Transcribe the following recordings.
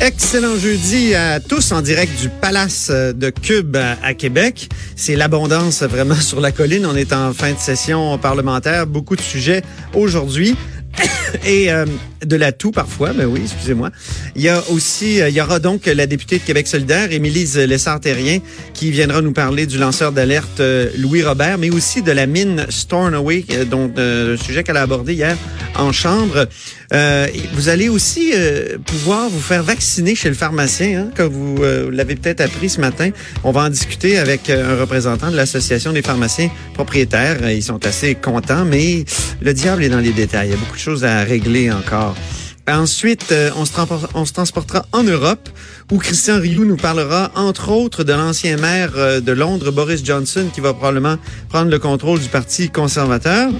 Excellent jeudi à tous en direct du Palace de Cube à Québec. C'est l'abondance vraiment sur la colline. On est en fin de session parlementaire. Beaucoup de sujets aujourd'hui. Et euh, de la toux parfois, mais oui, excusez-moi. Il y a aussi, euh, il y aura donc la députée de Québec solidaire, Émilise Lessard-Terrien, qui viendra nous parler du lanceur d'alerte euh, Louis Robert, mais aussi de la mine Stornoway, dont un sujet qu'elle a abordé hier en chambre. vous allez aussi pouvoir vous faire vacciner chez le pharmacien, hein, comme vous l'avez peut-être appris ce matin. On va en discuter avec un représentant de l'Association des pharmaciens propriétaires. Ils sont assez contents, mais le diable est dans les détails. Il y a beaucoup de choses à régler encore. Ensuite, euh, on, se transportera en Europe où Christian Rioux nous parlera entre autres de l'ancien maire euh, de Londres, Boris Johnson, qui va probablement prendre le contrôle du Parti conservateur.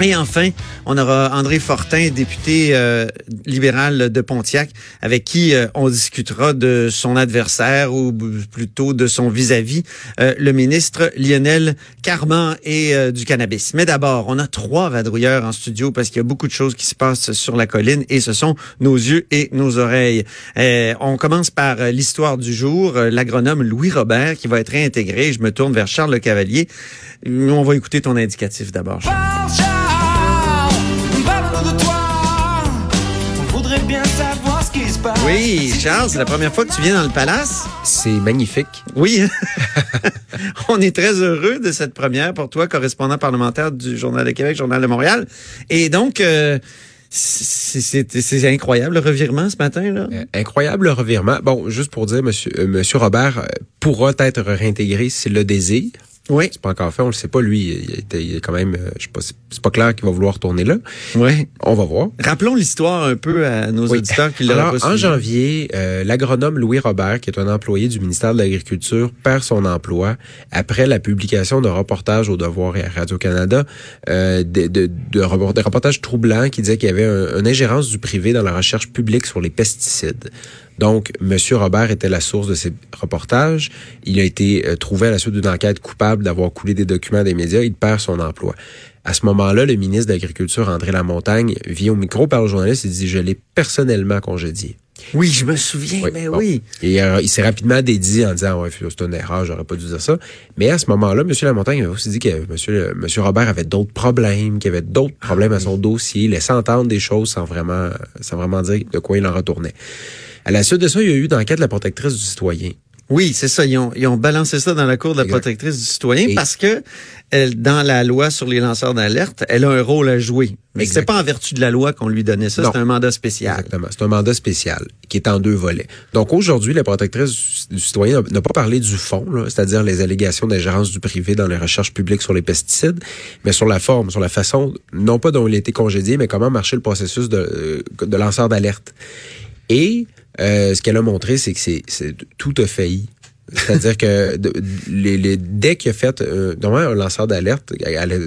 Et enfin, on aura André Fortin, député euh, libéral de Pontiac, avec qui euh, on discutera de son adversaire ou plutôt de son vis-à-vis, euh, le ministre Lionel Carman et du cannabis. Mais d'abord, on a trois vadrouilleurs en studio parce qu'il y a beaucoup de choses qui se passent sur la colline et ce sont nos yeux et nos oreilles. on commence par l'histoire du jour, l'agronome Louis Robert qui va être réintégré. Je me tourne vers Charles Le Cavalier. On va écouter ton indicatif d'abord. Oui, Charles, c'est la première fois que tu viens dans le palace. C'est magnifique. Oui. On est très heureux de cette première pour toi, correspondant parlementaire du Journal de Québec, Journal de Montréal. Et donc, euh, c'est incroyable le revirement ce matin là. Euh, incroyable le revirement. Bon, juste pour dire, Monsieur, euh, Monsieur Robert pourra être réintégré s'il le désire. Oui. C'est pas encore fait, on le sait pas. Lui, il, est quand même, euh, je sais pas, c'est pas clair qu'il va vouloir retourner là. Oui. On va voir. Rappelons l'histoire un peu à nos auditeurs qui Alors, en janvier, euh, l'agronome Louis Robert, qui est un employé du ministère de l'Agriculture, perd son emploi après la publication d'un reportage au Devoir et à Radio-Canada, euh, de, de, de, reportages troublants qui disait qu'il y avait une ingérence du privé dans la recherche publique sur les pesticides. Donc, M. Robert était la source de ces reportages. Il a été euh, trouvé à la suite d'une enquête coupable d'avoir coulé des documents des médias. Il perd son emploi. À ce moment-là, le ministre de l'Agriculture, André Lamontagne, vient au micro par le journaliste et dit, je l'ai personnellement congédié. Oui, je me souviens, mais oui. Et euh, il s'est rapidement dédié en disant, ouais, c'est une erreur, j'aurais pas dû dire ça. Mais à ce moment-là, M. Lamontagne a aussi dit que M. Monsieur, Robert avait d'autres problèmes, qu'il avait d'autres problèmes à son dossier, il laissait entendre des choses sans vraiment, sans vraiment dire de quoi il en retournait. À la suite de ça, il y a eu d'enquête de la protectrice du citoyen. Oui, c'est ça. Ils ont, ils ont, balancé ça dans la cour de la protectrice du citoyen parce que elle, dans la loi sur les lanceurs d'alerte, elle a un rôle à jouer. Mais c'est pas en vertu de la loi qu'on lui donnait ça, c'est un mandat spécial. Exactement, c'est un mandat spécial qui est en deux volets. Donc aujourd'hui, la protectrice du citoyen n'a pas parlé du fond, c'est-à-dire les allégations d'ingérence du privé dans les recherches publiques sur les pesticides, mais sur la forme, sur la façon, non pas dont il a été congédié, mais comment marchait le processus de, de lanceur d'alerte. Et euh, ce qu'elle a montré, c'est que c'est tout a failli. C'est-à-dire que les, les, dès qu'il a fait euh, un lanceur d'alerte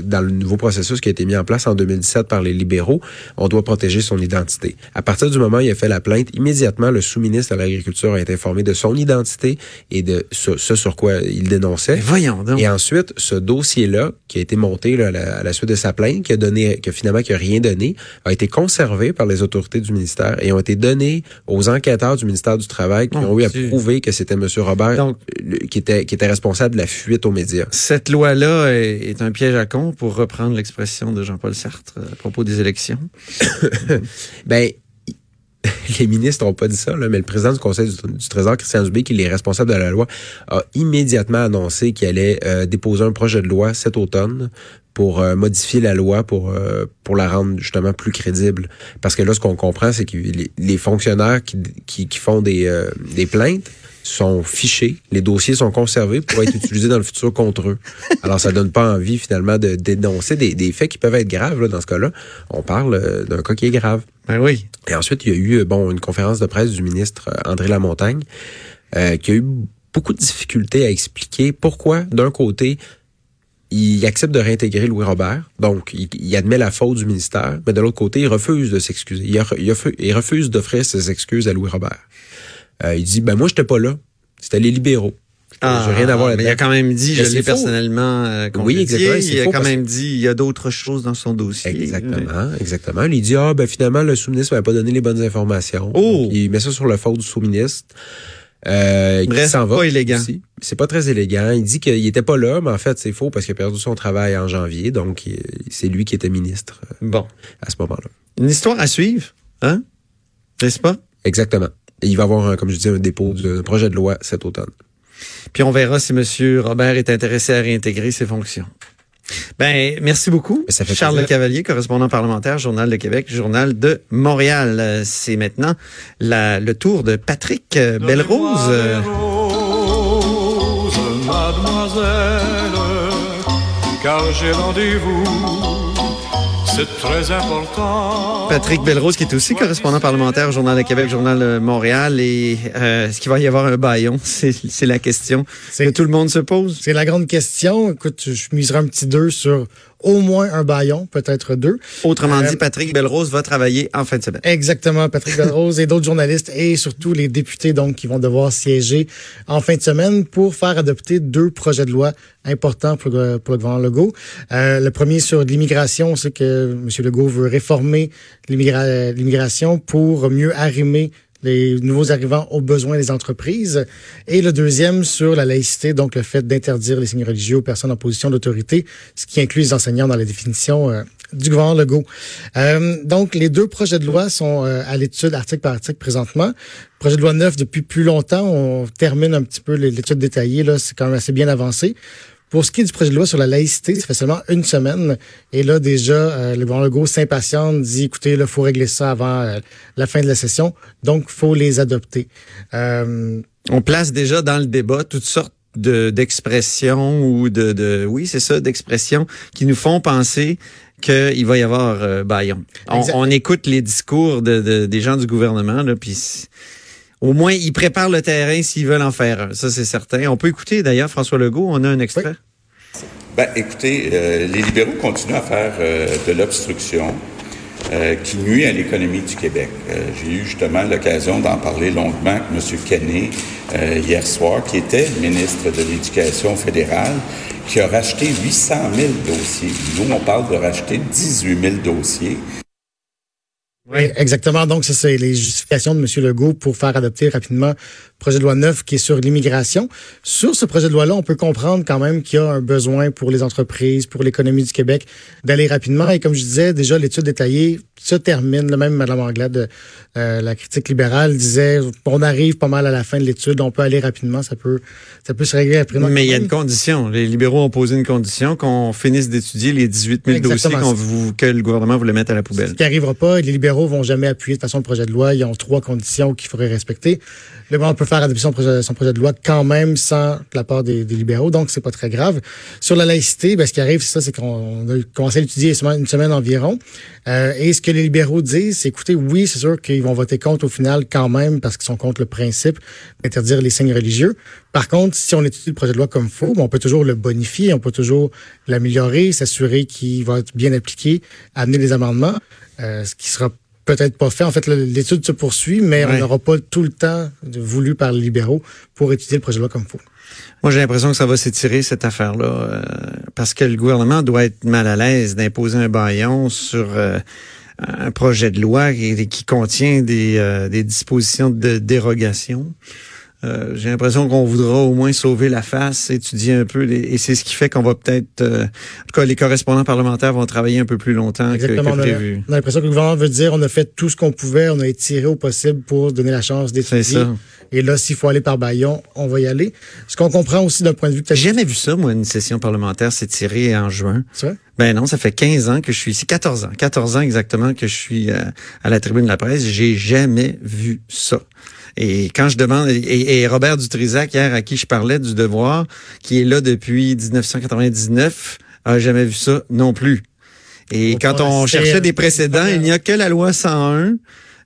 dans le nouveau processus qui a été mis en place en 2017 par les libéraux, on doit protéger son identité. À partir du moment où il a fait la plainte, immédiatement le sous-ministre de l'Agriculture a été informé de son identité et de ce, sur quoi il dénonçait. voyons donc. Et ensuite, ce dossier-là qui a été monté là, à, la, suite de sa plainte, qui a donné, que finalement qui a rien donné, a été conservé par les autorités du ministère et ont été donnés aux enquêteurs du ministère du Travail qui ont eu à prouver que c'était M. Robert qui était qui était responsable de la fuite aux médias. Cette loi-là est, un piège à con, pour reprendre l'expression de Jean-Paul Sartre à propos des élections. ben les ministres n'ont pas dit ça, là, mais le président du Conseil du, Trésor, Christian Dubé, qui est responsable de la loi, a immédiatement annoncé qu'il allait euh, déposer un projet de loi cet automne pour euh, modifier la loi pour euh, pour la rendre justement plus crédible. Parce que là, ce qu'on comprend, c'est que les, fonctionnaires qui, qui, qui font des, des plaintes sont fichés, les dossiers sont conservés pour être utilisés dans le futur contre eux. Alors, ça donne pas envie finalement de dénoncer des, des faits qui peuvent être graves. Là, dans ce cas-là, on parle euh, d'un cas qui est grave. Ben oui. Et ensuite, il y a eu bon une conférence de presse du ministre euh, André Lamontagne euh, qui a eu beaucoup de difficultés à expliquer pourquoi, d'un côté, il accepte de réintégrer Louis Robert, donc il, il admet la faute du ministère, mais de l'autre côté, il refuse de s'excuser. Il refuse d'offrir ses excuses à Louis Robert. Euh, il dit, ben moi, j'étais pas là. C'était les libéraux. J'ai rien à voir Ah, mais il a quand même dit, je l'ai personnellement euh, Oui, exactement, Il a quand même dit, il y a d'autres choses dans son dossier. Exactement, exactement. Il dit, ah, ben finalement, le sous-ministre m'avait pas donné les bonnes informations. Oh! Il met ça sur le faute du sous-ministre. Euh, Bref, s'en va. pas élégant. C'est pas très élégant. Il dit qu'il était pas là, mais en fait, c'est faux parce qu'il a perdu son travail en janvier. Donc, c'est lui qui était ministre euh, Bon. à ce moment-là. Une histoire à suivre, hein? N'est-ce pas? Exactement. Et il va avoir, un, comme je disais, un dépôt de projet de loi cet automne. Puis on verra si M. Robert est intéressé à réintégrer ses fonctions. Ben, merci beaucoup. Ça fait Charles plaisir. Le Cavalier, correspondant parlementaire, Journal de Québec, Journal de Montréal. Euh, C'est maintenant la- le tour de Patrick euh, Belrose. Euh, Rose, mademoiselle, car j'ai rendez-vous, c'est très important. Patrick Belrose, qui est aussi correspondant parlementaire au Journal de Québec, Journal de Montréal. Et euh, est-ce qu'il va y avoir un baillon? C'est la question que tout le monde se pose. C'est la grande question. Écoute, je miserai un petit 2 sur au moins un baillon, peut-être deux. Autrement Euh, dit, Patrick Belrose va travailler en fin de semaine. Exactement, Patrick Belrose et d'autres journalistes et surtout les députés donc qui vont devoir siéger en fin de semaine pour faire adopter deux projets de loi importants pour le, pour le gouvernement Legault. Euh, le premier sur l'immigration, on sait que M. Legault veut réformer l'immigra- l'immigration pour mieux arrimer les nouveaux arrivants aux besoins des entreprises. Et le deuxième sur la laïcité, donc le fait d'interdire les signes religieux aux personnes en position d'autorité, ce qui inclut les enseignants dans la définition euh, du gouvernement Legault. Euh, donc, les deux projets de loi sont euh, à l'étude article par article présentement. Projet de loi neuf depuis plus longtemps. On termine un petit peu l'étude détaillée. Là, c'est quand même assez bien avancé. Pour ce qui est du projet de loi sur la laïcité, ça fait seulement une semaine. Et là, déjà, euh, le gouvernement Legault s'impatiente, dit, écoutez, il faut régler ça avant euh, la fin de la session. Donc, faut les adopter. Euh, On place déjà dans le débat toutes sortes de d'expressions ou de, de oui c'est ça d'expressions qui nous font penser qu'il va y avoir euh, baillon. On, on écoute les discours de, de- des gens du gouvernement là puis au moins ils préparent le terrain s'ils veulent en faire un. Ça c'est certain. On peut écouter d'ailleurs François Legault. On a un extrait. Ben, écoutez, euh, les libéraux continuent à faire euh, de l'obstruction euh, qui nuit à l'économie du Québec. J'ai eu justement l'occasion d'en parler longuement avec M. Kenney hier soir, qui était ministre de l'Éducation fédérale, qui a racheté 800 000 dossiers. Nous, on parle de racheter 18 000 dossiers. Oui, exactement. Donc, ça, c'est les justifications de M. Legault pour faire adopter rapidement le projet de loi neuf qui est sur l'immigration. Sur ce projet de loi-là, on peut comprendre quand même qu'il y a un besoin pour les entreprises, pour l'économie du Québec, d'aller rapidement. Et comme je disais, déjà, l'étude détaillée se termine. Le même Mme Anglade, euh, la critique libérale, disait on arrive pas mal à la fin de l'étude, on peut aller rapidement, ça peut, ça peut se régler rapidement. Mais il y a une condition. Les libéraux ont posé une condition qu'on finisse d'étudier les 18 000 dossiers Exactement. vou- que le gouvernement voulait mettre à la poubelle. Ce qui arrivera pas, les libéraux vont jamais appuyer de façon le projet de loi. Ils ont trois conditions qu'il faudrait respecter. Le gouvernement peut faire adopter son projet, son projet de loi quand même sans la part des, libéraux, donc c'est pas très grave. Sur la laïcité, ben, ce qui arrive, c'est ça, c'est qu'on a commencé à l'étudier une semaine environ. Euh, et ce que les libéraux disent, c'est écoutez, oui, c'est sûr qu'ils vont voter contre au final quand même parce qu'ils sont contre le principe d'interdire les signes religieux. Par contre, si on étudie le projet de loi comme faux, ben, on peut toujours le bonifier, on peut toujours l'améliorer, s'assurer qu'il va être bien appliqué, amener des amendements, euh, ce qui sera peut-être pas fait. En fait, l'étude se poursuit, mais on n'aura pas tout le temps voulu par les libéraux pour étudier le projet de loi comme faux. Moi, j'ai l'impression que ça va s'étirer, cette affaire-là, euh, parce que le gouvernement doit être mal à l'aise d'imposer un baillon sur euh, un projet de loi qui, qui contient des, euh, des dispositions de dérogation. Euh, j'ai l'impression qu'on voudra au moins sauver la face, étudier un peu, les- et c'est ce qui fait qu'on va peut-être, euh, en tout cas, les correspondants parlementaires vont travailler un peu plus longtemps que, Exactement. que prévu. on a l'impression que le gouvernement veut dire on a fait tout ce qu'on pouvait, on a étiré au possible pour donner la chance C'est d'étudier. ça. Et là, s'il faut aller par baillon, on va y aller. Ce qu'on comprend aussi d'un point de vue J'ai jamais vu ça, moi, une session parlementaire s'étirer en juin. C'est vrai? Ben non, ça fait 15 ans que je suis ici, 14 ans, 14 ans exactement que je suis euh, à la tribune de la presse. J'ai jamais vu ça. Et quand je demande, et, et Robert Dutrisac, hier, à qui je parlais du devoir, qui est là depuis 1999, a jamais vu ça non plus. Et quand on cherchait des précédents, il n'y a que la loi 101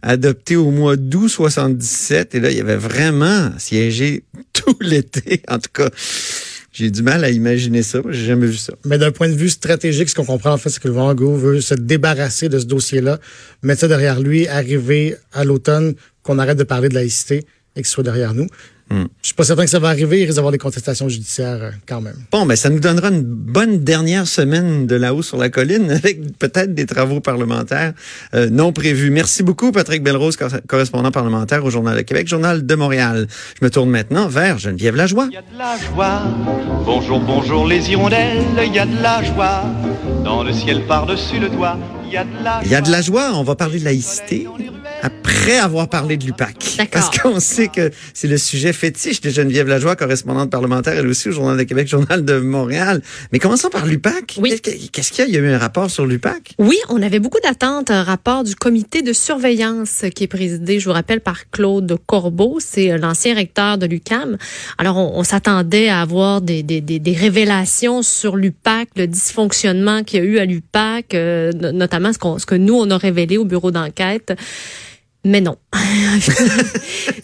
adoptée au mois d'août 77. Et là, il y avait vraiment siégé tout l'été. En tout cas, J'ai du mal à imaginer ça. J'ai jamais vu ça. Mais d'un point de vue stratégique, ce qu'on comprend en fait, c'est que le gouvernement veut se débarrasser de ce dossier-là, mettre ça derrière lui, arriver à l'automne, qu'on arrête de parler de laïcité et que soit derrière nous. Hmm. Je suis pas certain que ça va arriver. Il risque d'avoir des contestations judiciaires euh, quand même. Bon, ben ça nous donnera une bonne dernière semaine de là-haut sur la colline avec peut-être des travaux parlementaires euh, non prévus. Merci beaucoup, Patrick Belrose, cor- correspondant parlementaire au Journal de Québec, Journal de Montréal. Je me tourne maintenant vers Geneviève Lajoie. Il y a de la joie. Bonjour, bonjour les hirondelles. Il y a de la joie. Dans le ciel par-dessus le toit. Il y a de la Il y a de la joie. On va parler de laïcité après avoir parlé de l'UPAC. D'accord. Parce qu'on sait que c'est le sujet fétiche de Geneviève Lajoie, correspondante parlementaire, elle aussi au Journal de Québec, Journal de Montréal. Mais commençons par l'UPAC. Oui. Qu'est-ce qu'il y a? Il y a eu un rapport sur l'UPAC? Oui, on avait beaucoup d'attentes. Un rapport du comité de surveillance qui est présidé, je vous rappelle, par Claude Corbeau. C'est euh, l'ancien recteur de l'UCAM. Alors, on, on s'attendait à avoir des, des, des, des révélations sur l'UPAC, le dysfonctionnement qu'il y a eu à l'UPAC, euh, no- ce que nous, on a révélé au bureau d'enquête. Mais non.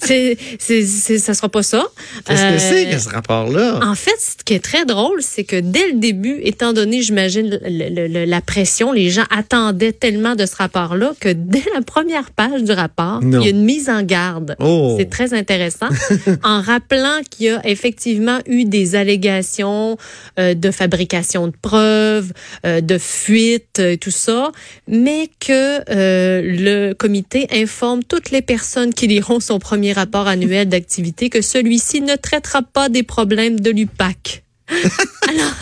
c'est, c'est, c'est, ça sera pas ça. Qu'est-ce que Euh, c'est que ce rapport-là? en fait, ce qui est très drôle, c'est que dès le début, étant donné, j'imagine, le- le- le- la pression, les gens attendaient tellement de ce rapport-là que dès la première page du rapport, Non. il y a une mise en garde. Oh. C'est très intéressant. en rappelant qu'il y a effectivement eu des allégations euh, de fabrication de preuves, euh, de fuite, euh, tout ça, mais que euh, le comité informe toutes les personnes qui liront son premier rapport annuel d'activité que celui-ci ne traitera pas des problèmes de l'UPAC. alors,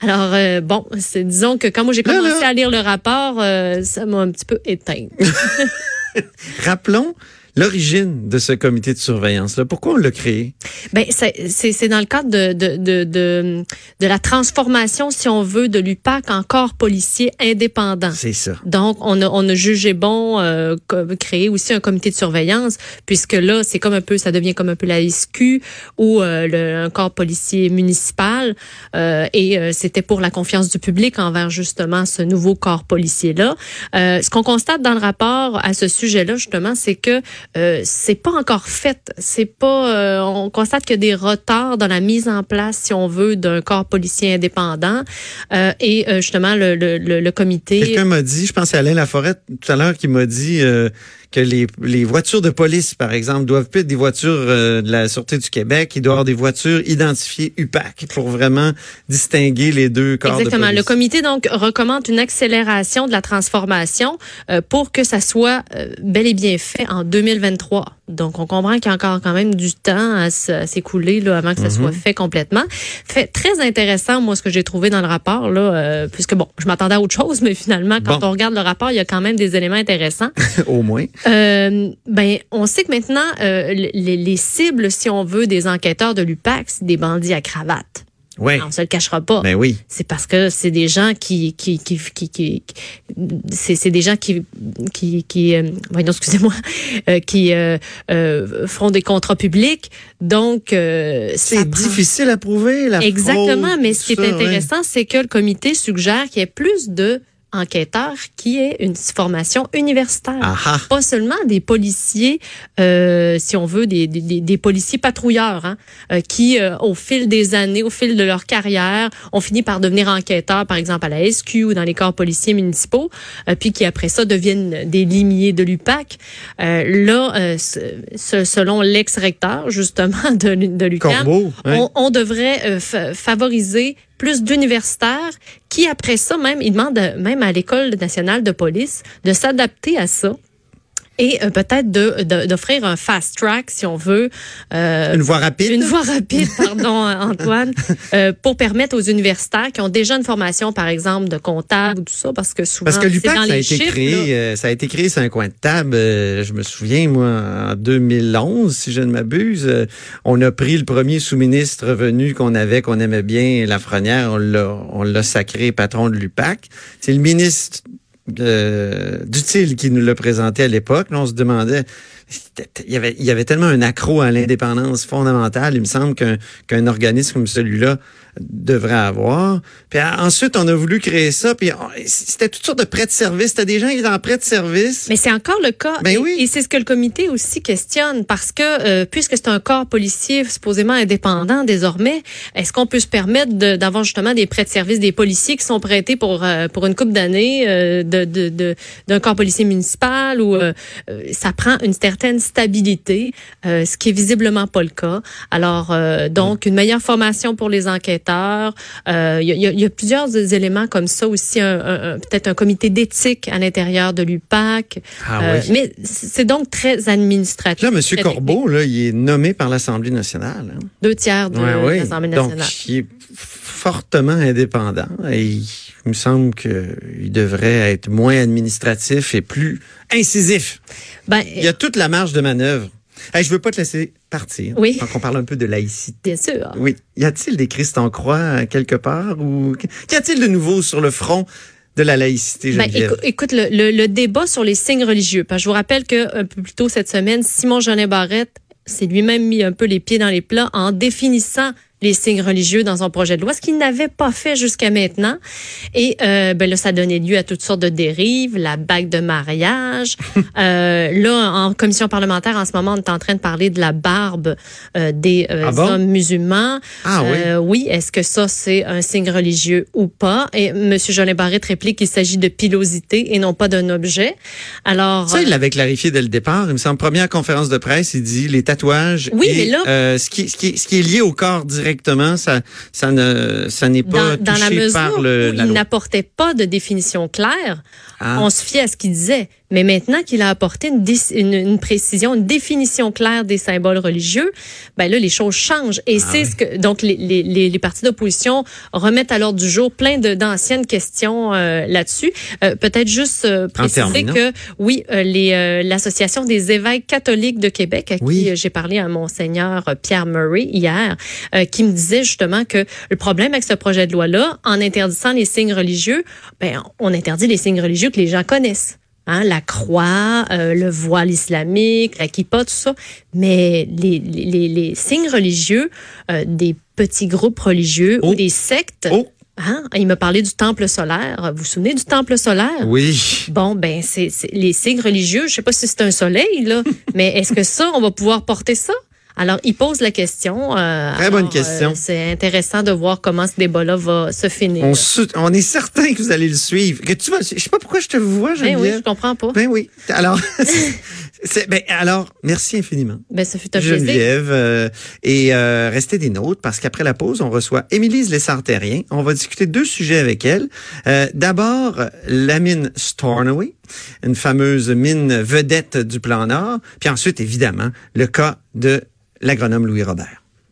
alors euh, bon, c'est disons que quand moi j'ai commencé là. à lire le rapport, euh, ça m'a un petit peu éteint. Rappelons l'origine de ce comité de surveillance-là. Pourquoi on l'a créé? Ben, c'est dans le cadre de, de, de, de, de la transformation, si on veut, de l'UPAC en corps policier indépendant. C'est ça. Donc, on a, on a jugé bon euh, créer aussi un comité de surveillance, puisque là, c'est comme un peu, ça devient comme un peu la SQ ou euh, le, un corps policier municipal. euh, et euh, c'était pour la confiance du public envers justement ce nouveau corps policier-là. Euh, ce qu'on constate dans le rapport à ce sujet-là, justement, c'est que euh, c'est pas encore fait. C'est pas. euh, on constate qu'il y a des retards dans la mise en place, si on veut, d'un corps policier indépendant. Euh, et justement, le, le, le, comité. Quelqu'un m'a dit, je pense à Alain Laforêt tout à l'heure, qui m'a dit que les, les voitures de police, par exemple, doivent plus être des voitures euh, de la Sûreté du Québec. Il doit y avoir des voitures identifiées UPAC pour vraiment distinguer les deux corps Exactement. de police. Le comité donc recommande une accélération de la transformation euh, pour que ça soit euh, bel et bien fait en 2023. Donc on comprend qu'il y a encore quand même du temps à, s'écouler là avant que ça Mhm. soit fait complètement. Fait très intéressant moi ce que j'ai trouvé dans le rapport là euh, puisque bon, je m'attendais à autre chose mais finalement quand Bon. on regarde le rapport, il y a quand même des éléments intéressants. Au moins. Euh, ben, on sait que maintenant, euh, les, les cibles, si on veut, des enquêteurs de l'UPAC, c'est des bandits à cravate. Oui. On se le cachera pas. Ben oui. C'est parce que c'est des gens qui qui qui qui, qui- c'est des gens qui qui qui euh, voyons, excusez-moi euh, qui euh, euh, font des contrats publics donc euh, C'est prend- difficile à prouver, la Exactement, fraude, mais ce qui est ça, ouais. intéressant, c'est que le comité suggère qu'il y ait plus de enquêteurs qui aient une formation universitaire. Ah ah. Pas seulement des policiers, euh, si on veut, des, des, des- policiers patrouilleurs, hein, euh, qui, euh, au fil des années, au fil de leur carrière, ont fini par devenir enquêteurs, par exemple à la SQ ou dans les corps policiers municipaux, euh, puis qui après ça deviennent des limiers de l'UPAC. Euh, là, euh, ce- selon l'ex-recteur justement de, de l'UQAM, on, on devrait euh, fa- favoriser plus d'universitaires qui, après ça, même, ils demandent euh, même à l'École nationale de police de s'adapter à ça et euh, peut-être de- de- d'offrir un fast track, si on veut. euh, Une voie rapide. une voie rapide, pardon, Antoine, euh, pour permettre aux universitaires qui ont déjà une formation, par exemple, de comptable ou tout ça, parce que souvent, Parce que c'est l'UPAC, dans ça a été chiffres, créé, euh, ça a été créé sur un coin de table. euh, je me souviens, moi, en 2011, si je ne m'abuse, euh, on a pris le premier sous-ministre revenu qu'on avait, qu'on aimait bien, Lafrenière, on l'a, on l'a sacré patron de l'UPAC. C'est le ministre d'utile qui nous l'a présenté à l'époque. On se demandait, il y avait, tellement un accro à l'indépendance fondamentale. Il me semble qu'un organisme comme celui-là devrait avoir. Puis ensuite, on a voulu créer ça, puis c'était toutes sortes de prêts de service. C'était des gens qui étaient en prêt de service. Mais c'est encore le cas. Ben et, oui. et c'est ce que le comité aussi questionne parce que euh, puisque c'est un corps policier supposément indépendant désormais, est-ce qu'on peut se permettre de- d'avoir justement des prêts de service des policiers qui sont prêtés pour euh, pour une couple d'années euh, de de- de- d'un corps policier municipal ou euh, euh, ça prend une certaine stabilité, euh, ce qui est visiblement pas le cas. Alors euh, donc une meilleure formation pour les enquêteurs. Euh, Il y, a, y y plusieurs éléments comme ça aussi, un- un- un- peut-être un comité d'éthique à l'intérieur de l'UPAC. Ah Euh, oui. Mais c'est donc très administratif. Là, M. Corbeau, là, il est nommé par l'Assemblée nationale. hein. Deux tiers de Ouais, oui. l'Assemblée Donc, nationale. il est fortement indépendant et il me semble qu'il devrait être moins administratif et plus incisif. Ben, Il y a toute la marge de manœuvre. Hey, je veux pas te laisser partir. Oui. Donc, on parle un peu de laïcité. bien sûr. Oui. Y a-t-il des Christ en croix euh, quelque part ou qu'y a-t-il de nouveau sur le front de la laïcité, Ben, écoute, le, le- le débat sur les signes religieux. Parce que je vous rappelle que un peu plus tôt cette semaine, Simon Jeanin Barrette s'est lui-même mis un peu les pieds dans les plats en définissant les signes religieux dans son projet de loi, ce qu'il n'avait pas fait jusqu'à maintenant. Et euh, ben là, ça donnait lieu à toutes sortes de dérives, la bague de mariage. euh, là, en commission parlementaire, en ce moment, on est en train de parler de la barbe euh, des euh, Ah bon? hommes musulmans. Ah oui. Euh, oui, est-ce que ça, c'est un signe religieux ou pas? Et M. Jolin Barrette réplique qu'il s'agit de pilosité et non pas d'un objet. Alors, Ça, il euh, l'avait clarifié dès le départ. Il me semble, première conférence de presse, il dit les tatouages Oui, et mais là- euh, ce, qui, ce, qui, ce qui est lié au corps directement, ça, ça ne, ça n'est pas dans, dans la touché mesure par le, où la il n'apportait pas de définition claire, Ah. on se fiait à ce qu'il disait. Mais maintenant qu'il a apporté une, une, une précision, une définition claire des symboles religieux, ben là, les choses changent. Et Ah c'est ce que donc les, les, les, partis d'opposition remettent à l'ordre du jour plein d'anciennes questions euh, là-dessus. Euh, Peut-être juste euh, préciser que oui, euh, les euh, l'association des évêques catholiques de Québec, à Oui. qui euh, j'ai parlé à monseigneur Pierre Murray hier, euh, qui me disait justement que le problème avec ce projet de loi-là, en interdisant les signes religieux, ben on interdit les signes religieux que les gens connaissent. Hein, la croix, euh, le voile islamique, la kippa, tout ça. Mais les, les, les- les signes religieux euh, des petits groupes religieux Oh. ou des sectes, Oh, hein, il m'a parlé du temple solaire. Vous vous souvenez du temple solaire? oui. Bon, ben, c'est c'est- les signes religieux. Je sais pas si c'est un soleil, là, mais est-ce que ça, on va pouvoir porter ça? Alors, il pose la question. euh, Très bonne alors, question. euh, c'est intéressant de voir comment ce débat-là va se finir. On, on est certain que vous allez le suivre. Que tu vas, je sais pas pourquoi je te vois, Ben Geneviève. oui, je comprends pas. Ben oui. Alors, c'est- ben, alors, merci infiniment. Ben, ça fut un plaisir. Geneviève. euh, et euh, restez des nôtres parce qu'après la pause, on reçoit Émilise Lessard-Terrien. On va discuter deux sujets avec elle. Euh, D'abord, la mine Stornoway, une fameuse mine vedette du plan Nord. Puis ensuite, évidemment, le cas de l'agronome Louis Robert.